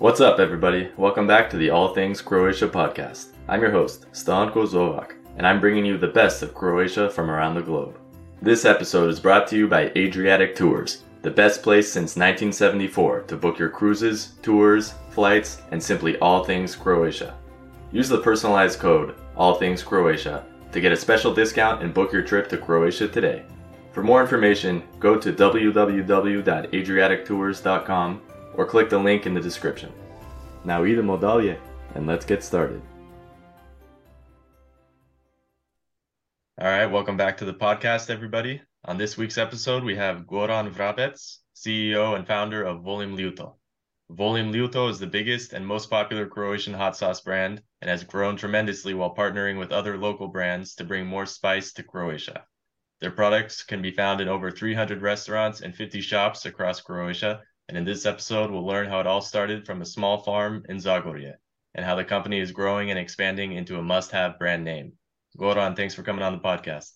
What's up, everybody? Welcome back to the All Things Croatia podcast. I'm your host, Stanko Zovak, and I'm bringing you the best of Croatia from around the globe. This episode is brought to you by Adriatic Tours, the best place since 1974 to book your cruises, tours, flights, and simply all things Croatia. Use the personalized code All Things Croatia to get a special discount and book your trip to Croatia today. For more information, go to www.adriatictours.com or click the link in the description. Now eat a dalje and let's get started. All right, welcome back to the podcast, everybody. On this week's episode, we have Goran Vrabec, CEO and founder of Volim Ljuto. Volim Ljuto is the biggest and most popular Croatian hot sauce brand and has grown tremendously while partnering with other local brands to bring more spice to Croatia. Their products can be found in over 300 restaurants and 50 shops across Croatia. And in this episode, we'll learn how it all started from a small farm in Zagorje and how the company is growing and expanding into a must have brand name. Goran, thanks for coming on the podcast.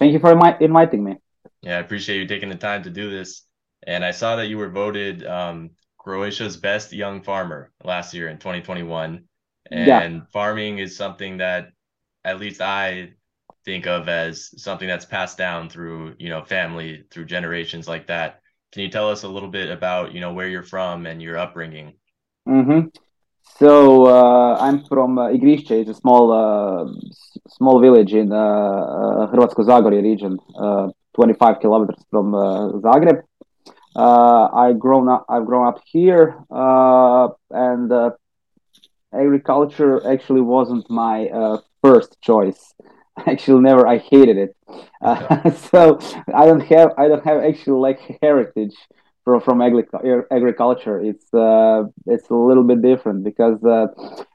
Thank you for inviting me. Yeah, I appreciate you taking the time to do this. And I saw that you were voted um, Croatia's best young farmer last year in 2021. And yeah. farming is something that at least I think of as something that's passed down through, you know, family, through generations like that. Can you tell us a little bit about, you know, where you're from and your upbringing? Mm-hmm. So uh, I'm from uh, Igrišće. It's a small, uh, small village in uh, uh Hrvatsko Zagorje region, uh, 25 kilometers from uh, Zagreb. I grown up. I've grown up here, and agriculture actually wasn't my first choice. Actually, never. I hated it. Uh, so I don't have. I don't have actually like heritage from from agri- agriculture. It's uh, it's a little bit different because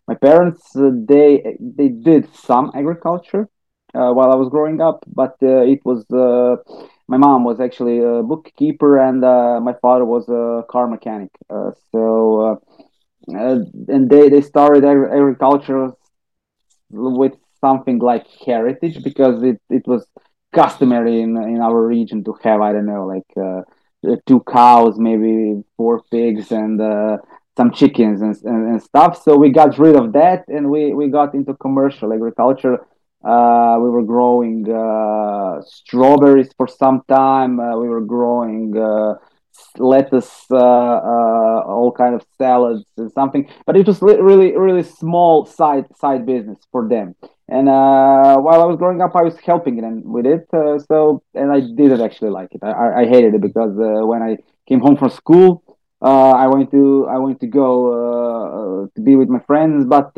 my parents they they did some agriculture while I was growing up, but it was my mom was actually a bookkeeper and uh, my father was a car mechanic. Uh, so, uh, uh and they, they started agriculture with something like heritage because it, it was customary in, in our region to have, I don't know, like uh, two cows, maybe four pigs and uh, some chickens and, and, and, stuff. So we got rid of that and we, we got into commercial agriculture uh, we were growing uh, strawberries for some time. Uh, we were growing uh, lettuce, uh, uh, all kind of salads and something. But it was really, really small side side business for them. And uh, while I was growing up, I was helping them with it. Uh, so, and I didn't actually like it. I, I hated it because uh, when I came home from school, I wanted to I wanted to go to be with my friends, but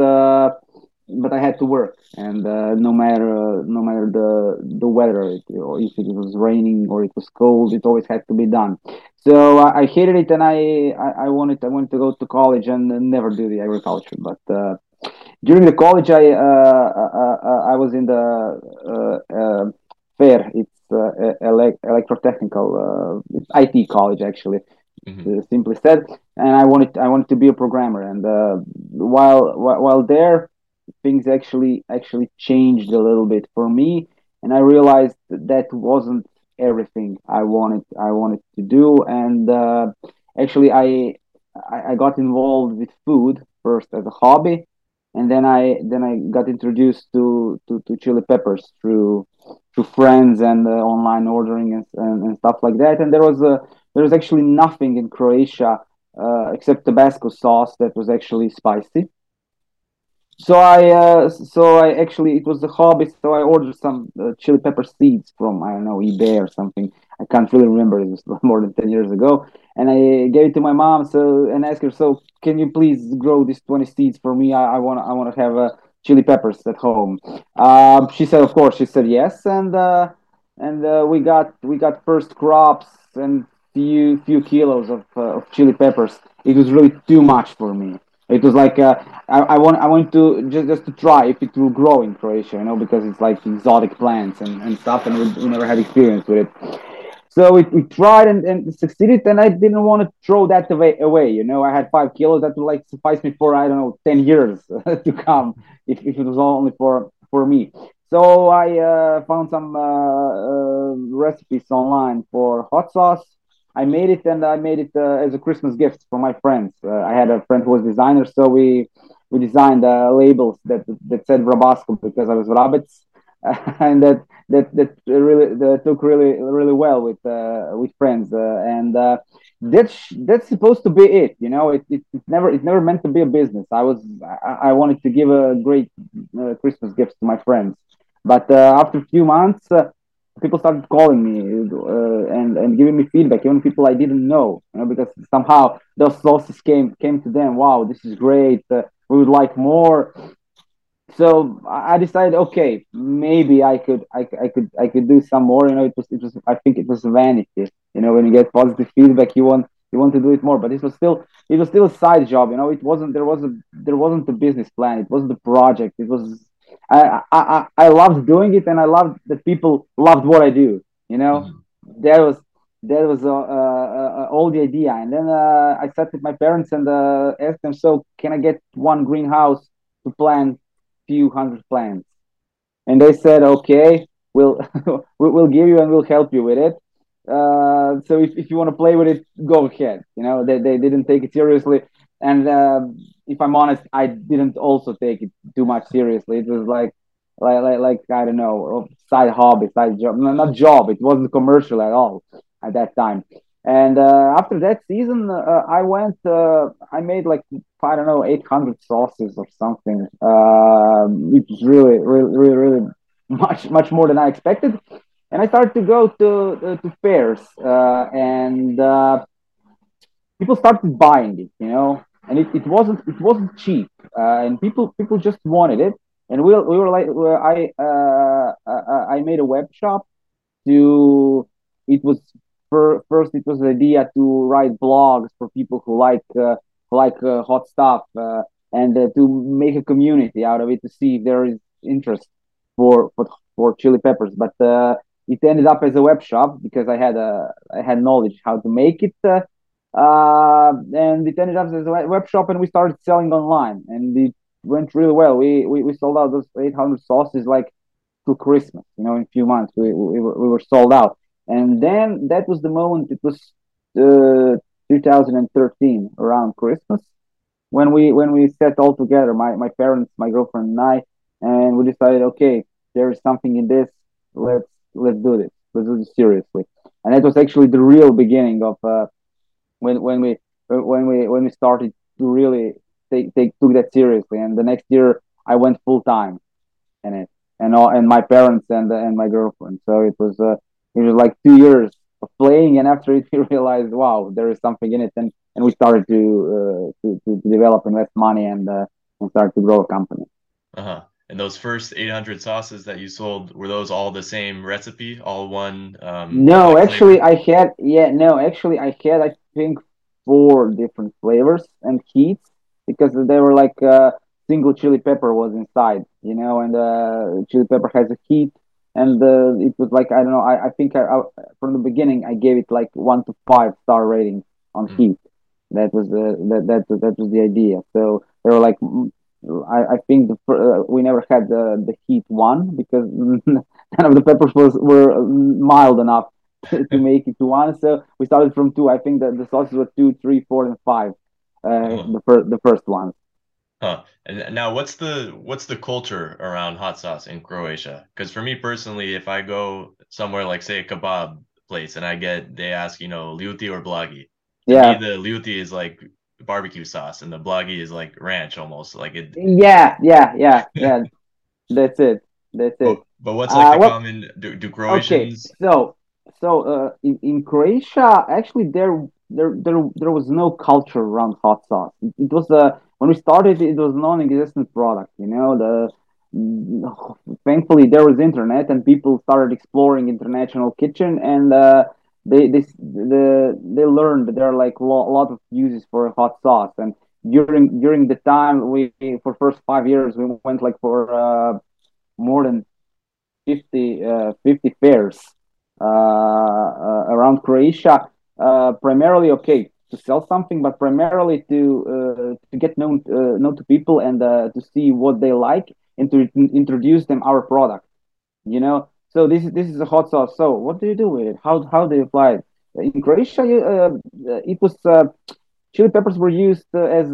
but I had to work, and uh, no matter no matter the the weather, it, if it was raining or it was cold, it always had to be done. So I, hated it, and I, I, I wanted I wanted to go to college and never do the agriculture. But uh, during the college, I uh, uh, uh I was in the uh, FER. It's ele- electrotechnical, it's IT college actually. Mm-hmm. simply said, and I wanted I wanted to be a programmer. And while while there, things actually actually changed a little bit for me and i realized that, wasn't everything i wanted i wanted to do and uh, actually I, I got involved with food first as a hobby and then i then i got introduced to to, to chili peppers through through friends and uh, online ordering and, and, and, stuff like that and there was a there was actually nothing in croatia uh, except tabasco sauce that was actually spicy so I, uh, so I actually it was a hobby. So I ordered some uh, chili pepper seeds from I don't know eBay or something. I can't really remember. It was more than ten years ago, and I gave it to my mom. So and asked her, so can you please grow these twenty seeds for me? I want I want to have uh, chili peppers at home. Um, she said, of course. She said yes, and uh, and uh, we got we got first crops and few few kilos of uh, of chili peppers. It was really too much for me it was like uh, I, I want I want to just just to try if it will grow in Croatia, you know, because it's like exotic plants and, and stuff, and we, we never had experience with it. So we, we tried and, and succeeded, and I didn't want to throw that away. Away, you know, I had five kilos that would like suffice me for I don't know ten years to come if, if it was only for for me. So I uh, found some uh, uh, recipes online for hot sauce I made it and I made it uh, as a Christmas gift for my friends. Uh, I had a friend who was designer, so we we designed uh, labels that that said Vrabasco because I was Vrabec, and that that that really that took really really well with uh, with friends, uh, and uh, that's that's supposed to be it. You know, it, it it never it never meant to be a business. I was I, I wanted to give a great Christmas gifts to my friends, but after a few months people started calling me uh, and and giving me feedback, even people I didn't know, you know, because somehow those sources came came to them. Wow, this is great. Uh, we would like more. So I decided, okay, maybe I could, I, I could, I could do some more. You know, it was, it was. I think it was vanity. You know, when you get positive feedback, you want, you want to do it more. But it was still, it was still a side job. You know, it wasn't. There was a, there wasn't a business plan. It wasn't a project. It was I, I I loved doing it, and I loved that people loved what I do. You know, mm-hmm. that was that was uh, uh, uh, all the idea. And then uh, I sat with my parents and uh, asked them, "So can I get one greenhouse to plant few hundred plants?" And they said, "Okay, we'll we'll give you and we'll help you with it." Uh, so if, if you want to play with it, go ahead. You know, they, they didn't take it seriously. And uh, if I'm honest, I didn't also take it too much seriously. It was like, like, like, like I don't know, side hobby, side job. No, not job. It wasn't commercial at all at that time. And uh, after that season, uh, I went. Uh, I made like I don't know, 800 sauces or something. Um, it was really, really, really, really much, much more than I expected. And I started to go to uh, to fairs, uh, and uh, people started buying it. You know, and it, it wasn't it wasn't cheap, and people people just wanted it. And we, we were like, I I made a web shop. To it was first it was the idea to write blogs for people who like uh, like uh, hot stuff uh, and to make a community out of it to see if there is interest for for, for chili peppers. But it ended up as a web shop because I had a I had knowledge how to make it uh, and it ended up as a web shop, and we started selling online, and it went really well. We we, we sold out those 800 sauces like to Christmas, you know, in a few months. We, we, we were sold out, and then that was the moment. It was uh, 2013, around Christmas, when we when we sat all together, my my parents, my girlfriend, and I, and we decided, okay, there is something in this. Let's let's do this. Let's do this seriously. And that was actually the real beginning of. Uh, when when we when we when we started to really take take took that seriously. And the next year I went full time in it, and all and my parents and and my girlfriend. So it was uh, it was like two years of playing, and after it we realized, wow, there is something in it, and and we started to uh, to, to develop, invest money, and uh, and start to grow a company. Uh huh. And those first 800 sauces that you sold were those all the same recipe, all one? Um, no, actually, flavor? I had yeah, no, actually, I had I think four different flavors and heats because they were like uh, single chili pepper was inside, you know, and uh, chili pepper has a heat, and uh, it was like I don't know, I, I think I, I, from the beginning I gave it like one to five star rating on mm. heat. That was the that that that was the idea. So they were like I, I think the, uh, we never had the, the heat one because none of the peppers was were mild enough to, make it to one. So we started from two. I think that the sauces were two, three, four, and five. Uh, uh-huh. The first the first ones. Huh. And now, what's the what's the culture around hot sauce in Croatia? Because for me personally, if I go somewhere like say a kebab place and I get they ask you know ljuti or blagi, yeah, the ljuti is like barbecue sauce and the blagi is like ranch almost like it yeah yeah yeah yeah. That's it. That's it. But, but what's like uh, the what, common do, do croatians okay so so uh, in, in croatia actually there there there there was no culture around hot sauce. It, it was uh when we started it was non-existent product you know the thankfully there was internet and people started exploring international kitchen and uh they they the they learned that there are like a lo- lot of uses for hot sauce. And during during the time we for first five years we went like for uh, more than 50 uh, 50 fairs uh, uh around croatia uh, primarily okay to sell something but primarily to uh, to get known known to people and to see what they like and to introduce them our product you know so this is this is a hot sauce. So what do you do with it? How how do you apply it? in Croatia, uh, it was chili peppers were used as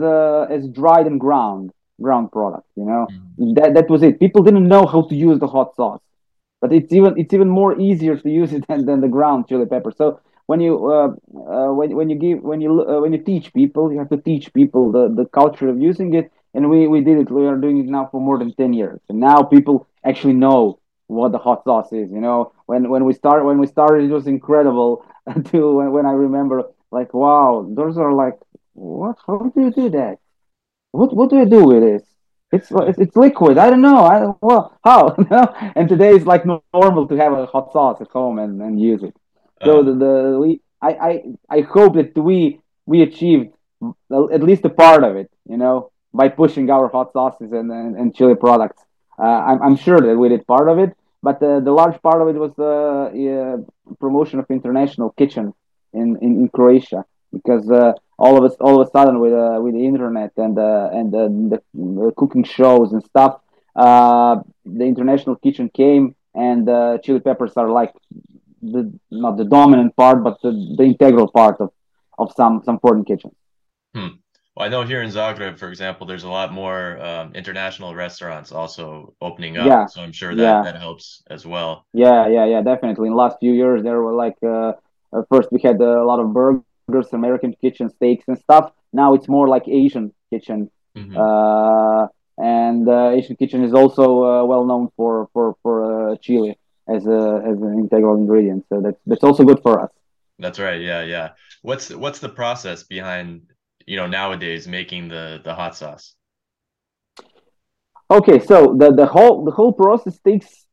as dried and ground ground product. You know, mm-hmm. that that was it. People didn't know how to use the hot sauce, but it's even it's even more easier to use it than, than the ground chili pepper. So when you uh, uh, when when you give when you uh, when you teach people, you have to teach people the the culture of using it. And we we did it. We are doing it now for more than ten years, and now people actually know what the hot sauce is. You know, when when we start when we started, it was incredible. Until when, when I remember, like, wow, those are like, what? How do you do that? What what do you do with this? It's it's, liquid. I don't know. I well how? and today it's like normal to have a hot sauce at home and, and use it. So uh, the, the we I, I I hope that we we achieved at least a part of it. You know, by pushing our hot sauces and and, and chili products. Uh, I'm I'm sure that we did part of it, but the, the large part of it was the uh, promotion of international kitchen in in, in Croatia because uh, all of us all of a sudden with uh, with the internet and uh, and the, the, cooking shows and stuff uh, the international kitchen came and uh, chili peppers are like the not the dominant part but the, the integral part of of some some foreign kitchens hmm. well i know here in zagreb for example there's a lot more um, international restaurants also opening up yeah. so i'm sure that yeah. that helps as well yeah yeah yeah definitely in the last few years there were like uh, first we had a lot of burgers American kitchen steaks and stuff. Now it's more like Asian kitchen. Mm-hmm. Uh, and uh, Asian kitchen is also uh, well known for for for uh, chili as a as an integral ingredient. So that's that's also good for us. That's right. Yeah, yeah. What's what's the process behind you know nowadays making the the hot sauce? Okay, so the the whole the whole process takes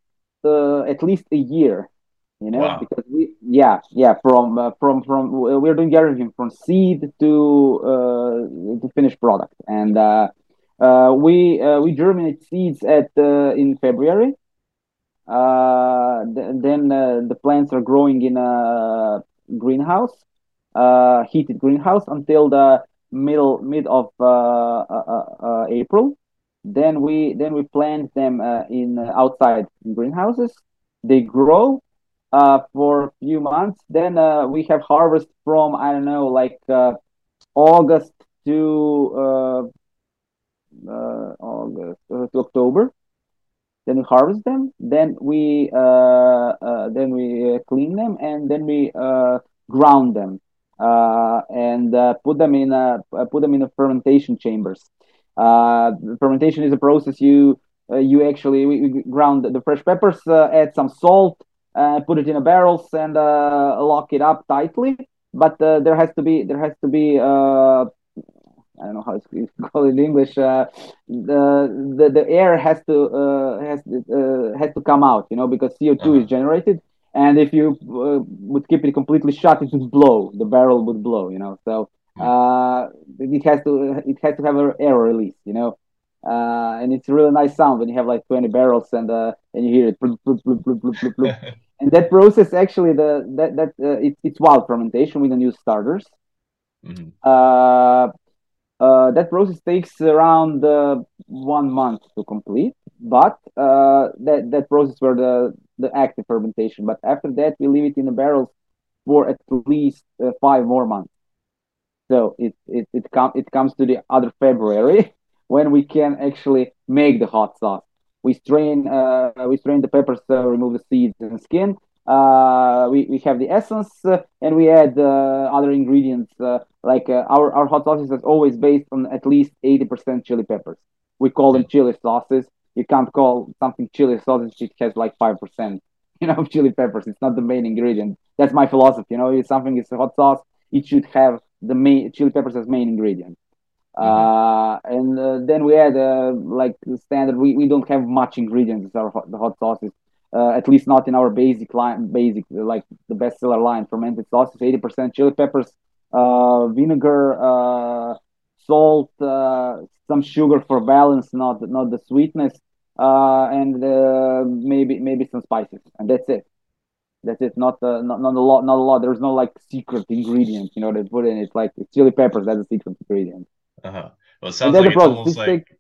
uh, at least a year you know wow. because we yeah yeah from uh, from from we're doing everything from seed to uh, to finished product and uh, uh we uh, we germinate seeds at uh, in February th- then the plants are growing in a greenhouse heated greenhouse until the middle mid of April then we then we plant them in outside greenhouses they grow uh, for a few months. Then uh, we have harvest from I don't know like uh, August to uh, uh, August uh, to October. Then we harvest them. Then we uh, uh, then we uh, clean them and then we ground them and put them in a, put them in a fermentation chambers. fermentation is a process you you actually we, we ground the fresh peppers, add some salt, uh, put it in a barrels and uh, lock it up tightly. But uh, there has to be there has to be uh, I don't know how it's called in English. Uh, the, the the air has to uh, has uh, has to come out, you know, because CO 2 uh-huh. is generated, and if you uh, would keep it completely shut, it would blow. The barrel would blow, you know. So uh, it has to it has to have an air release, you know uh, and it's a really nice sound when you have like 20 barrels and uh, and you hear it bloop, bloop, bloop, and that process actually the that that uh, it, it's wild fermentation we don't use starters mm-hmm. uh, uh, that process takes around uh, one month to complete but uh, that that process were the the active fermentation but after that we leave it in the barrels for at least uh, five more months so it it it, com- it comes to the other february when we can actually make the hot sauce. We strain uh, we strain the peppers, uh, remove the seeds and skin. Uh, we, we have the essence uh, and we add uh, other ingredients uh, like our, our hot sauces is always based on at least 80% chili peppers. We call them chili sauces. You can't call something chili if it has like 5% you know chili peppers. It's not the main ingredient. That's my philosophy. You know, if something is a hot sauce, it should have the main chili peppers as main ingredient. Mm-hmm. Uh, and uh, then we add uh, like standard. We, we don't have much ingredients. Our hot, the hot sauces, uh, at least not in our basic line. Basic like the bestseller line, fermented sauces, eighty percent chili peppers, uh, vinegar, uh, salt, some sugar for balance, not not the sweetness, and maybe maybe some spices, and that's it. That's it. Not uh, not not a lot. Not a lot. There's no like secret ingredient. You know, they put in it. It's like chili peppers. That's a secret ingredient. Uh-huh. Well, it sounds like it's almost like. Take,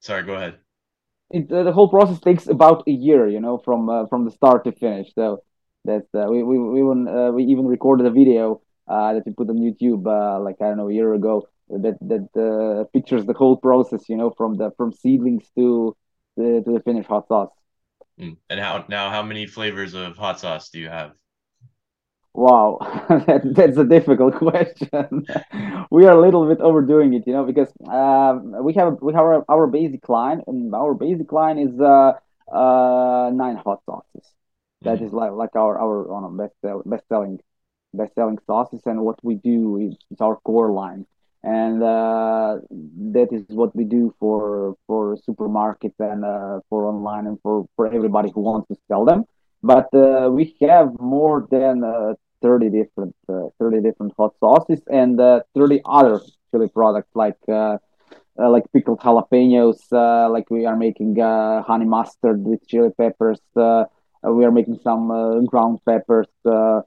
Sorry, go ahead. It, the whole process takes about a year, you know, from uh, from the start to finish. So That uh, we we we even uh, we even recorded a video uh, that we put on YouTube uh, like I don't know a year ago that that uh, pictures the whole process. You know, from the from seedlings to the, to the finished hot sauce. Mm. And how now? How many flavors of hot sauce do you have? Wow, that, that's a difficult question. we are a little bit overdoing it, you know, because um, we have we have our, our basic line, and our basic line is uh, uh, nine hot sauces. That Mhm. is like like our our on best sell, best selling best selling sauces, and what we do is it's our core line, and uh, that is what we do for for supermarkets and uh, for online and for for everybody who wants to sell them. But uh, we have more than uh, 30 different uh, 30 different hot sauces and uh, 30 other chili products like uh, uh, like pickled jalapenos uh, like we are making uh, honey mustard with chili peppers we are making some uh, ground peppers uh,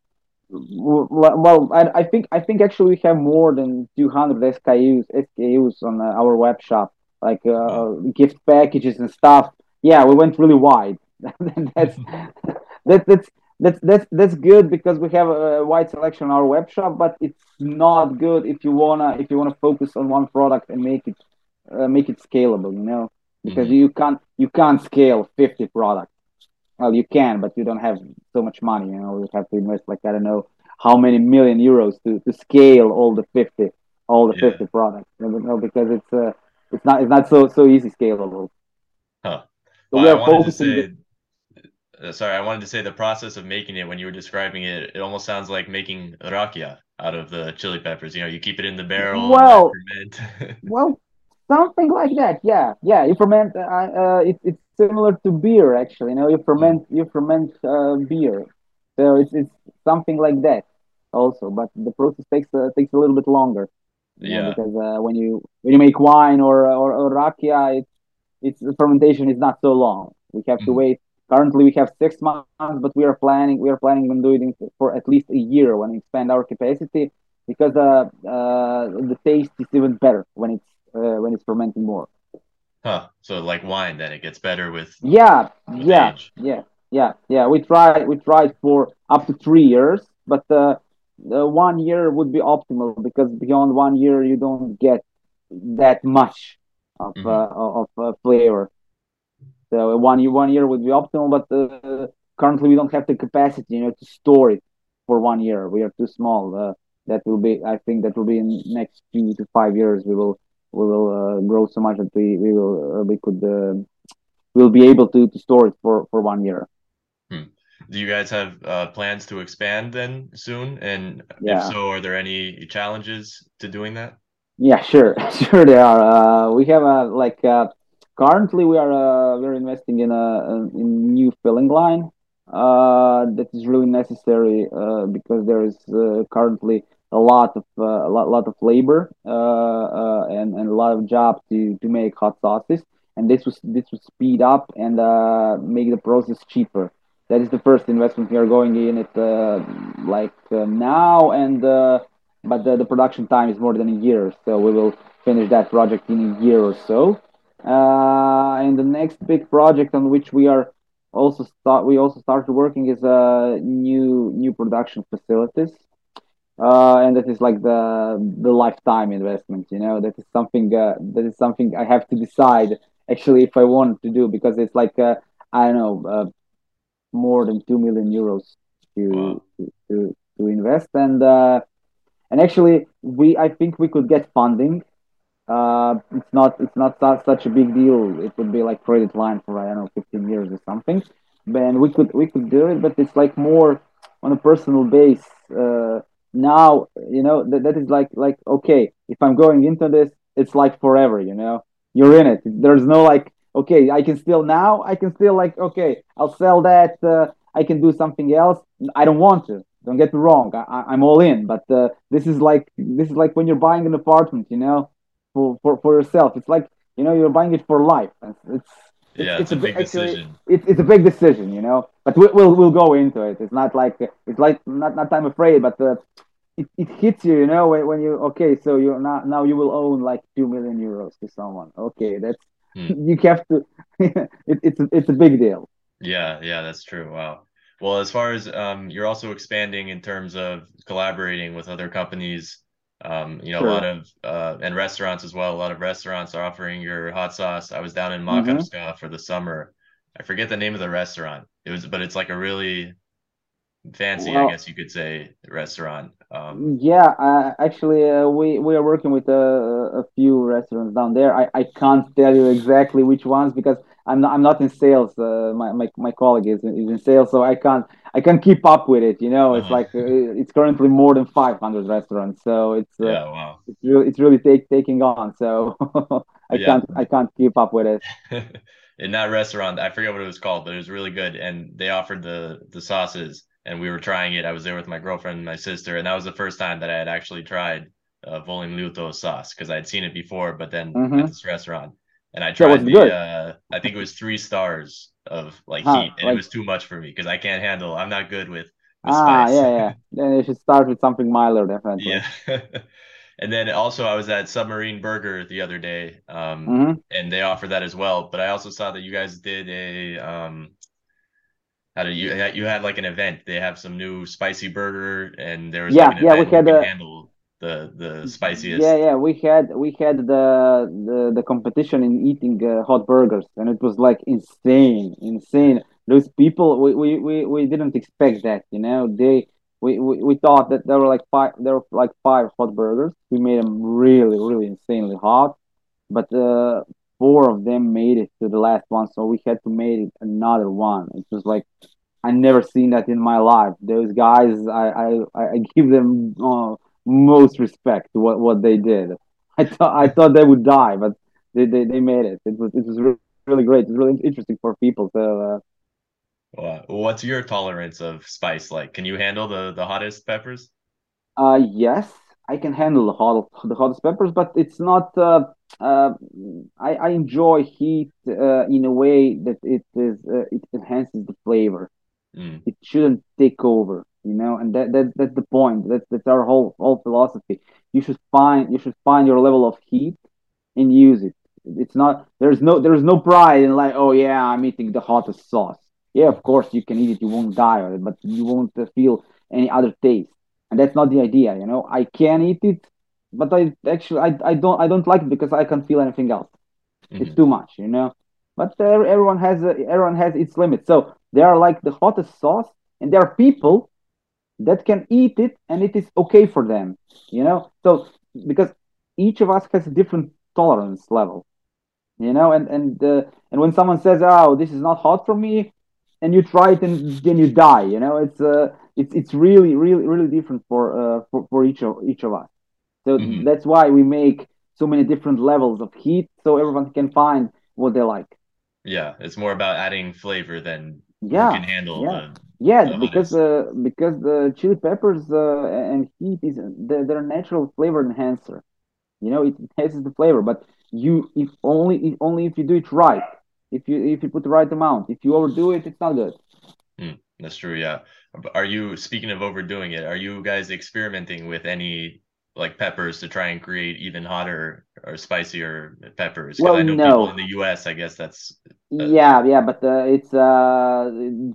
well I, I think i think actually we have more than 200 skus skus on uh, our web shop like uh, gift packages and stuff. Yeah we went really wide. That's that, that's that's that's that's good because we have a wide selection on our web shop but it's not good if you wanna if you wanna focus on one product and make it uh, make it scalable you know because Mhm. you can't you can't scale 50 products well you can but you don't have so much money you know you have to invest like i don't know how many million euros to, to scale all the 50 all the Yeah. 50 products you know, because it's uh, it's not it's not so so easy scalable Huh. so Well, we are focusing sorry, I wanted to say the process of making it when you were describing it, it almost sounds like making rakia out of the chili peppers. You know, you keep it in the barrel well. Well, something like that. Yeah, yeah. You ferment. Uh, uh, it, it's similar to beer, actually. You know, you ferment. You ferment uh, beer, so it's it's something like that also. But the process takes uh, takes a little bit longer. Know, Yeah. because uh, when you when you make wine or or, or rakia, it's it's the fermentation is not so long. We have to Mhm. wait. Currently, we have six months, but we are planning we are planning on doing it for at least a year when we expand our capacity because uh, uh, the taste is even better when it's uh, when it's fermenting more. Huh. So like wine, then it gets better with Yeah, with yeah, age. yeah, yeah, yeah. We tried we tried for up to three years, but uh, uh, one year would be optimal because beyond one year you don't get that much of uh, hmm of uh, flavor. So one year one year would be optimal, but uh, currently we don't have the capacity, you know, to store it for one year. We are too small. Uh, that will be, I think, that will be in next two to five years. We will we will uh, grow so much that we we will uh, we could uh, we'll be able to to store it for for one year. Hmm. Do you guys have uh, plans to expand then soon? And if so, are there any challenges to doing that? Yeah, sure, sure. There are. Uh, we have a like uh, currently we are uh, we're investing in a, a in new filling line. Uh, that is really necessary uh, because there is uh, currently a lot of uh, a lot, lot of labor uh, and and a lot of jobs to to make hot sauces, and this was this would speed up and make the process cheaper. That is the first investment we are going in it like now and. But the, the production time is more than a year, so we will finish that project in a year or so. Uh, and the next big project on which we are also start we also started working is uh, new new production facilities, uh, and that is like the the lifetime investment. You know, that is something uh, that is something I have to decide actually if I want to do because it's like uh, I don't know uh, more than two million euros to Wow. to to, to invest and. Uh, and actually we i think we could get funding uh it's not it's not su- such a big deal. It would be like credit line for i don't know 15 years or something. Then we could we could do it but it's like more on a personal base. Uh now you know that, that is like like okay if i'm going into this it's like forever you know? You're in it. There's no like okay i can still now i can still like okay i'll sell that uh, i can do something else. I don't want to. Don't get me wrong. I, i'm all in. But uh, this is like this is like when you're buying an apartment you know for, for, for yourself it's like you know you're buying it for life it's it's Yeah, it's it's a a big actually decision. it's, it's a big decision you know but we, we'll we'll go into it it's not like it's like not not i'm afraid but uh, it, it hits you you know when, when you okay so you're not now you will own like two million euros to someone okay that's Hmm. you have to it, it's a, it's a big deal Yeah, yeah, that's true. Wow. Well, as far as um, you're also expanding in terms of collaborating with other companies, um, you know, a lot of uh, and restaurants as well. A lot of restaurants are offering your hot sauce. I was down in hmm Makarska for the summer. I forget the name of the restaurant. It was, but it's like a really fancy, I guess you could say, restaurant. Um, Yeah, uh, actually, uh, we we are working with a, a few restaurants down there. I, I can't tell you exactly which ones because I'm not I'm not in sales. Uh, my, my my colleague is is in sales, so I can't I can't keep up with it. You know, it's uh like uh, it's currently more than 500 restaurants, so it's uh, Yeah, wow. it's really it's really take, taking on. So I Yeah. can't I can't keep up with it. in that restaurant, I forget what it was called, but it was really good. And they offered the the sauces, and we were trying it. I was there with my girlfriend and my sister, and that was the first time that I had actually tried uh, Ljuto sauce because I'd seen it before, but then at hmm this restaurant, and I tried the good. uh, I think it was three stars of like Huh? heat, and it was too much for me because I can't handle. I'm not good with with ah spice. yeah yeah. Then you should start with something milder, definitely. Yeah. And then also I was at Submarine Burger the other day, um, hmm and they offer that as well. But I also saw that you guys did a um, how do you you had like an event. They have some new spicy burger, and there was like Yeah an yeah. We had a handle the the spiciest. Yeah, yeah, we had we had the the, the competition in eating uh, hot burgers, and it was like insane, insane. Those people, we, we, we, we didn't expect that, you know. They we, we, we thought that there were like five there were like five hot burgers. We made them really, really insanely hot, but uh, four of them made it to the last one, so we had to make another one. It was like I never seen that in my life. Those guys, I I, I give them uh, most respect to what, what they did. I thought I thought they would die, but they, they, they made it. It was it was really, great. It's really interesting for people. So uh. What's your tolerance of spice like? Can you handle the the hottest peppers? uh yes, I can handle the hot the hottest peppers, but it's not. Uh, uh, I I enjoy heat uh, in a way that it is uh, it enhances the flavor. Mm, it shouldn't take over you know? And that, that that's the point. That's that's our whole whole philosophy. You should find you should find your level of heat and use it. It's not there's no there's no pride in like oh yeah i'm eating the hottest sauce. Yeah of course you can eat it you won't die of it but you won't uh, feel any other taste. And that's not the idea you know? I can eat it but i actually i, I don't i don't like it because i can't feel anything else. It's hmm too much, you know. But everyone has a, everyone has its limits. So they are like the hottest sauce, and there are people that can eat it, and it is okay for them, you know. So because each of us has a different tolerance level, you know, and and uh, and when someone says, "Oh, this is not hot for me," and you try it, and then you die, you know, it's uh, it's it's really really really different for uh for, for each of each of us. So hmm that's why we make so many different levels of heat so everyone can find what they like. Yeah, it's more about adding flavor than who can handle yeah, the yeah. the Because uh, because the chili peppers uh, and heat is they're, natural flavor enhancer. You know, it enhances the flavor, but you if only if only if you do it right. If you if you put the right amount. If you overdo it, it's not good. Mm, that's true, yeah. Are you, speaking of overdoing it, are you guys experimenting with any like peppers to try and create even hotter or spicier peppers? Well, I know people in the US, I guess that's uh, Yeah, yeah, but uh, it's uh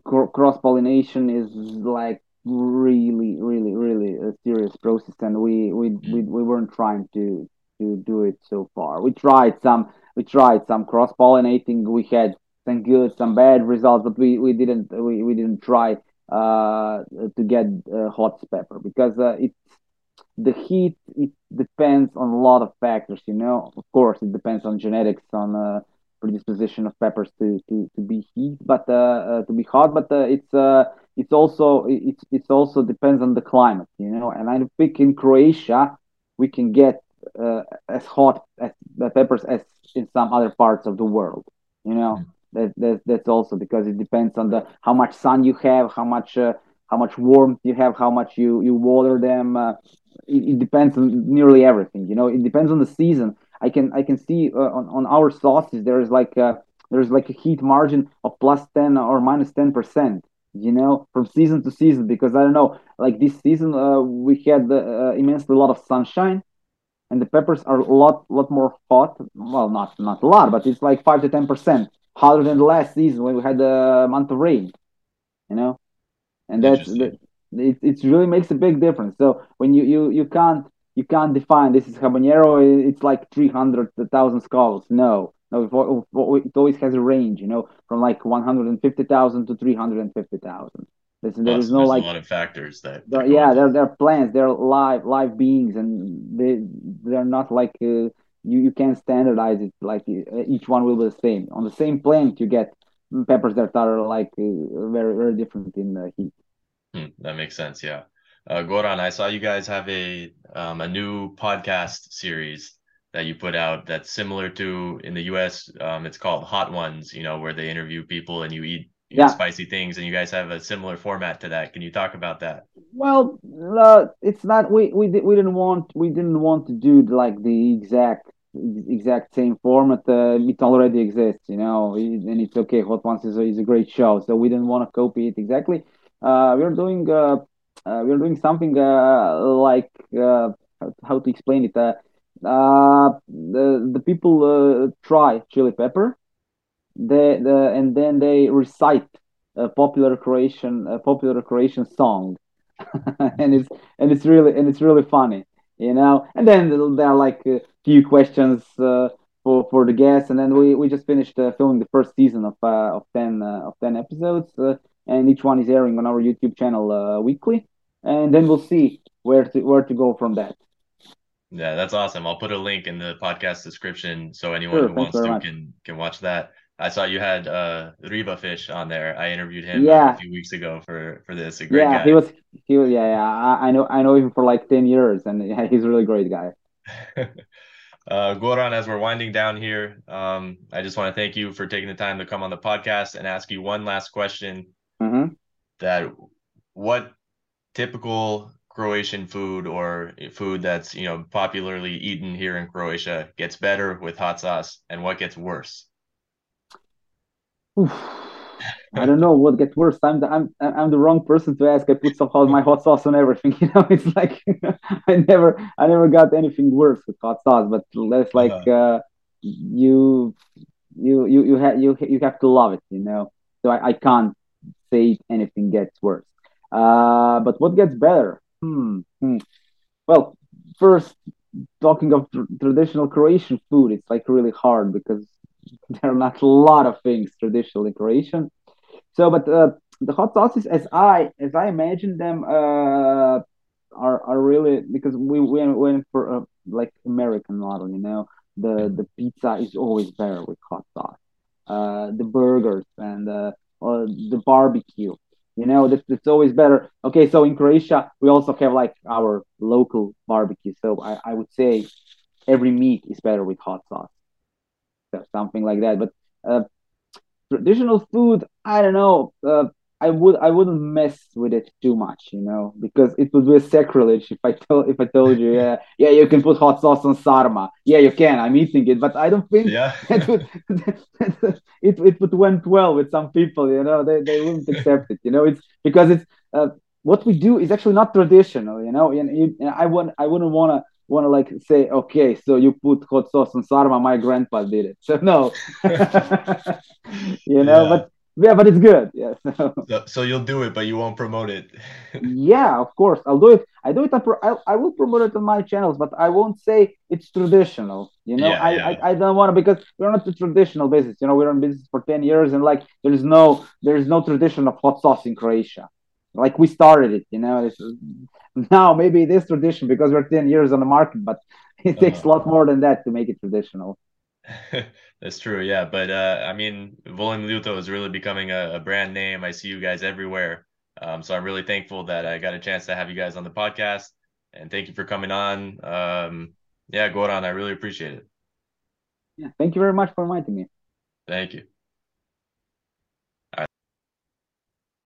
cross pollination is like really, really, really a serious process, and we we we mm, we weren't trying to to do it so far. We tried some we tried some cross pollinating. We had some good, some bad results, but we we didn't we, we didn't try uh to get uh, hot pepper because uh, it the heat it depends on a lot of factors you know? Of course it depends on genetics on uh, predisposition of peppers to to, to be heat but uh, uh, to be hot but uh, it's uh, it's also it's it's also depends on the climate you know? And i think in croatia we can get uh, as hot as the peppers as in some other parts of the world you know? Mm, that, that that's also because it depends on the how much sun you have how much uh, how much warmth you have how much you you water them uh, it, it depends on nearly everything. You know, it depends on the season. I can I can see uh, on on our sauces there is like a, there's like a heat margin of plus ten or minus ten percent. You know, from season to season because I don't know. Like this season, uh, we had uh, immensely a lot of sunshine, and the peppers are a lot lot more hot. Well, not not a lot, but it's like five to ten percent hotter than the last season when we had the month of rain. You know. And that's that, it. It really makes a big difference. So when you you you can't you can't define this is habanero. It's like three hundred thousand Scovilles. No, no, it always has a range. You know, from like one hundred and fifty thousand to three hundred and fifty thousand. There's, there is no like a lot of factors that. yeah, they're they're plants. They're live live beings, and they they're not like uh, you you can't standardize it like uh, each one will be the same. On the same plant, you get peppers that are like uh, very very different in uh, heat. Hmm, that makes sense. Yeah, uh, Goran, I saw you guys have a um, a new podcast series that you put out that's similar to in the U.S. Um, it's called Hot Ones. You know, where they interview people and you eat yeah. spicy things and you guys have a similar format to that can you talk about that well uh, it's not we we, we didn't want we didn't want to do like the exact exact same format uh, it already exists you know and it's okay hot ones is a, is a great show so we didn't want to copy it exactly. Uh, we're doing uh, uh, we're doing something uh, like uh, how to explain it the the people try chili pepper they the and then they recite a popular Croatian a popular Croatian song, and it's and it's really and it's really funny, you know. And then there are like a few questions uh, for for the guests, and then we we just finished uh, filming the first season of uh, of ten uh, of ten episodes, uh, and each one is airing on our YouTube channel uh, weekly, and then we'll see where to where to go from that. Yeah, that's awesome. I'll put a link in the podcast description so anyone sure, who wants to much. can can watch that. I saw you had uh Riva Fish on there. I interviewed him yeah. a few weeks ago for for this. yeah, guy. he was he was yeah yeah. I, I, know I know him for like ten years, and yeah, he's a really great guy. uh, Goran, as we're winding down here, um, I just want to thank you for taking the time to come on the podcast and ask you one last question. Mm-hmm. That what typical Croatian food or food that's you know popularly eaten here in Croatia gets better with hot sauce, and what gets worse? I don't know what gets worse. I'm the I'm I'm the wrong person to ask. I put somehow my hot sauce on everything. You know, it's like I never I never got anything worse with hot sauce. But that's like uh, you you you you have you you have to love it. You know, so I, I can't say anything gets worse. Uh, but what gets better? Hmm. hmm. Well, first talking of tr- traditional Croatian food, it's like really hard because there are not a lot of things traditional in Croatian. So, but uh, the hot sauces, as I as I imagine them, uh, are are really because we went, went for a like American model, you know. The the pizza is always better with hot sauce. Uh, the burgers and uh, the barbecue, you know, that it's always better. Okay, so in Croatia we also have like our local barbecue. So I, I would say every meat is better with hot sauce So something like that. But uh, traditional food, I don't know. Uh, I would I wouldn't mess with it too much, you know, because it would be a sacrilege if I told if I told you, yeah, yeah, you can put hot sauce on sarma. Yeah, you can. I'm eating it, but I don't think yeah. it would it it would went well with some people, you know. They they wouldn't accept it, you know. It's because it's uh, what we do is actually not traditional, you know. And, and I want I wouldn't want to want to like say, okay, so you put hot sauce on sarma. My grandpa did it. So no, you know, yeah. but yeah, but it's good. Yeah. So. so, you'll do it, but you won't promote it. yeah, of course, I'll do it. I do it. I, I will promote it on my channels, but I won't say it's traditional. You know, yeah, I, yeah. I, I don't want to because we're not a traditional business. You know, we're in business for ten years, and like there's no there's no tradition of hot sauce in Croatia like we started it you know it's, now maybe it is tradition because we're 10 years on the market but it uh-huh. takes a lot more than that to make it traditional that's true yeah but uh i mean volim ljuto is really becoming a, a, brand name. I see you guys everywhere. Um so i'm really thankful that i got a chance to have you guys on the podcast and thank you for coming on. Um yeah goran i really appreciate it. Yeah thank you very much for inviting me. Thank you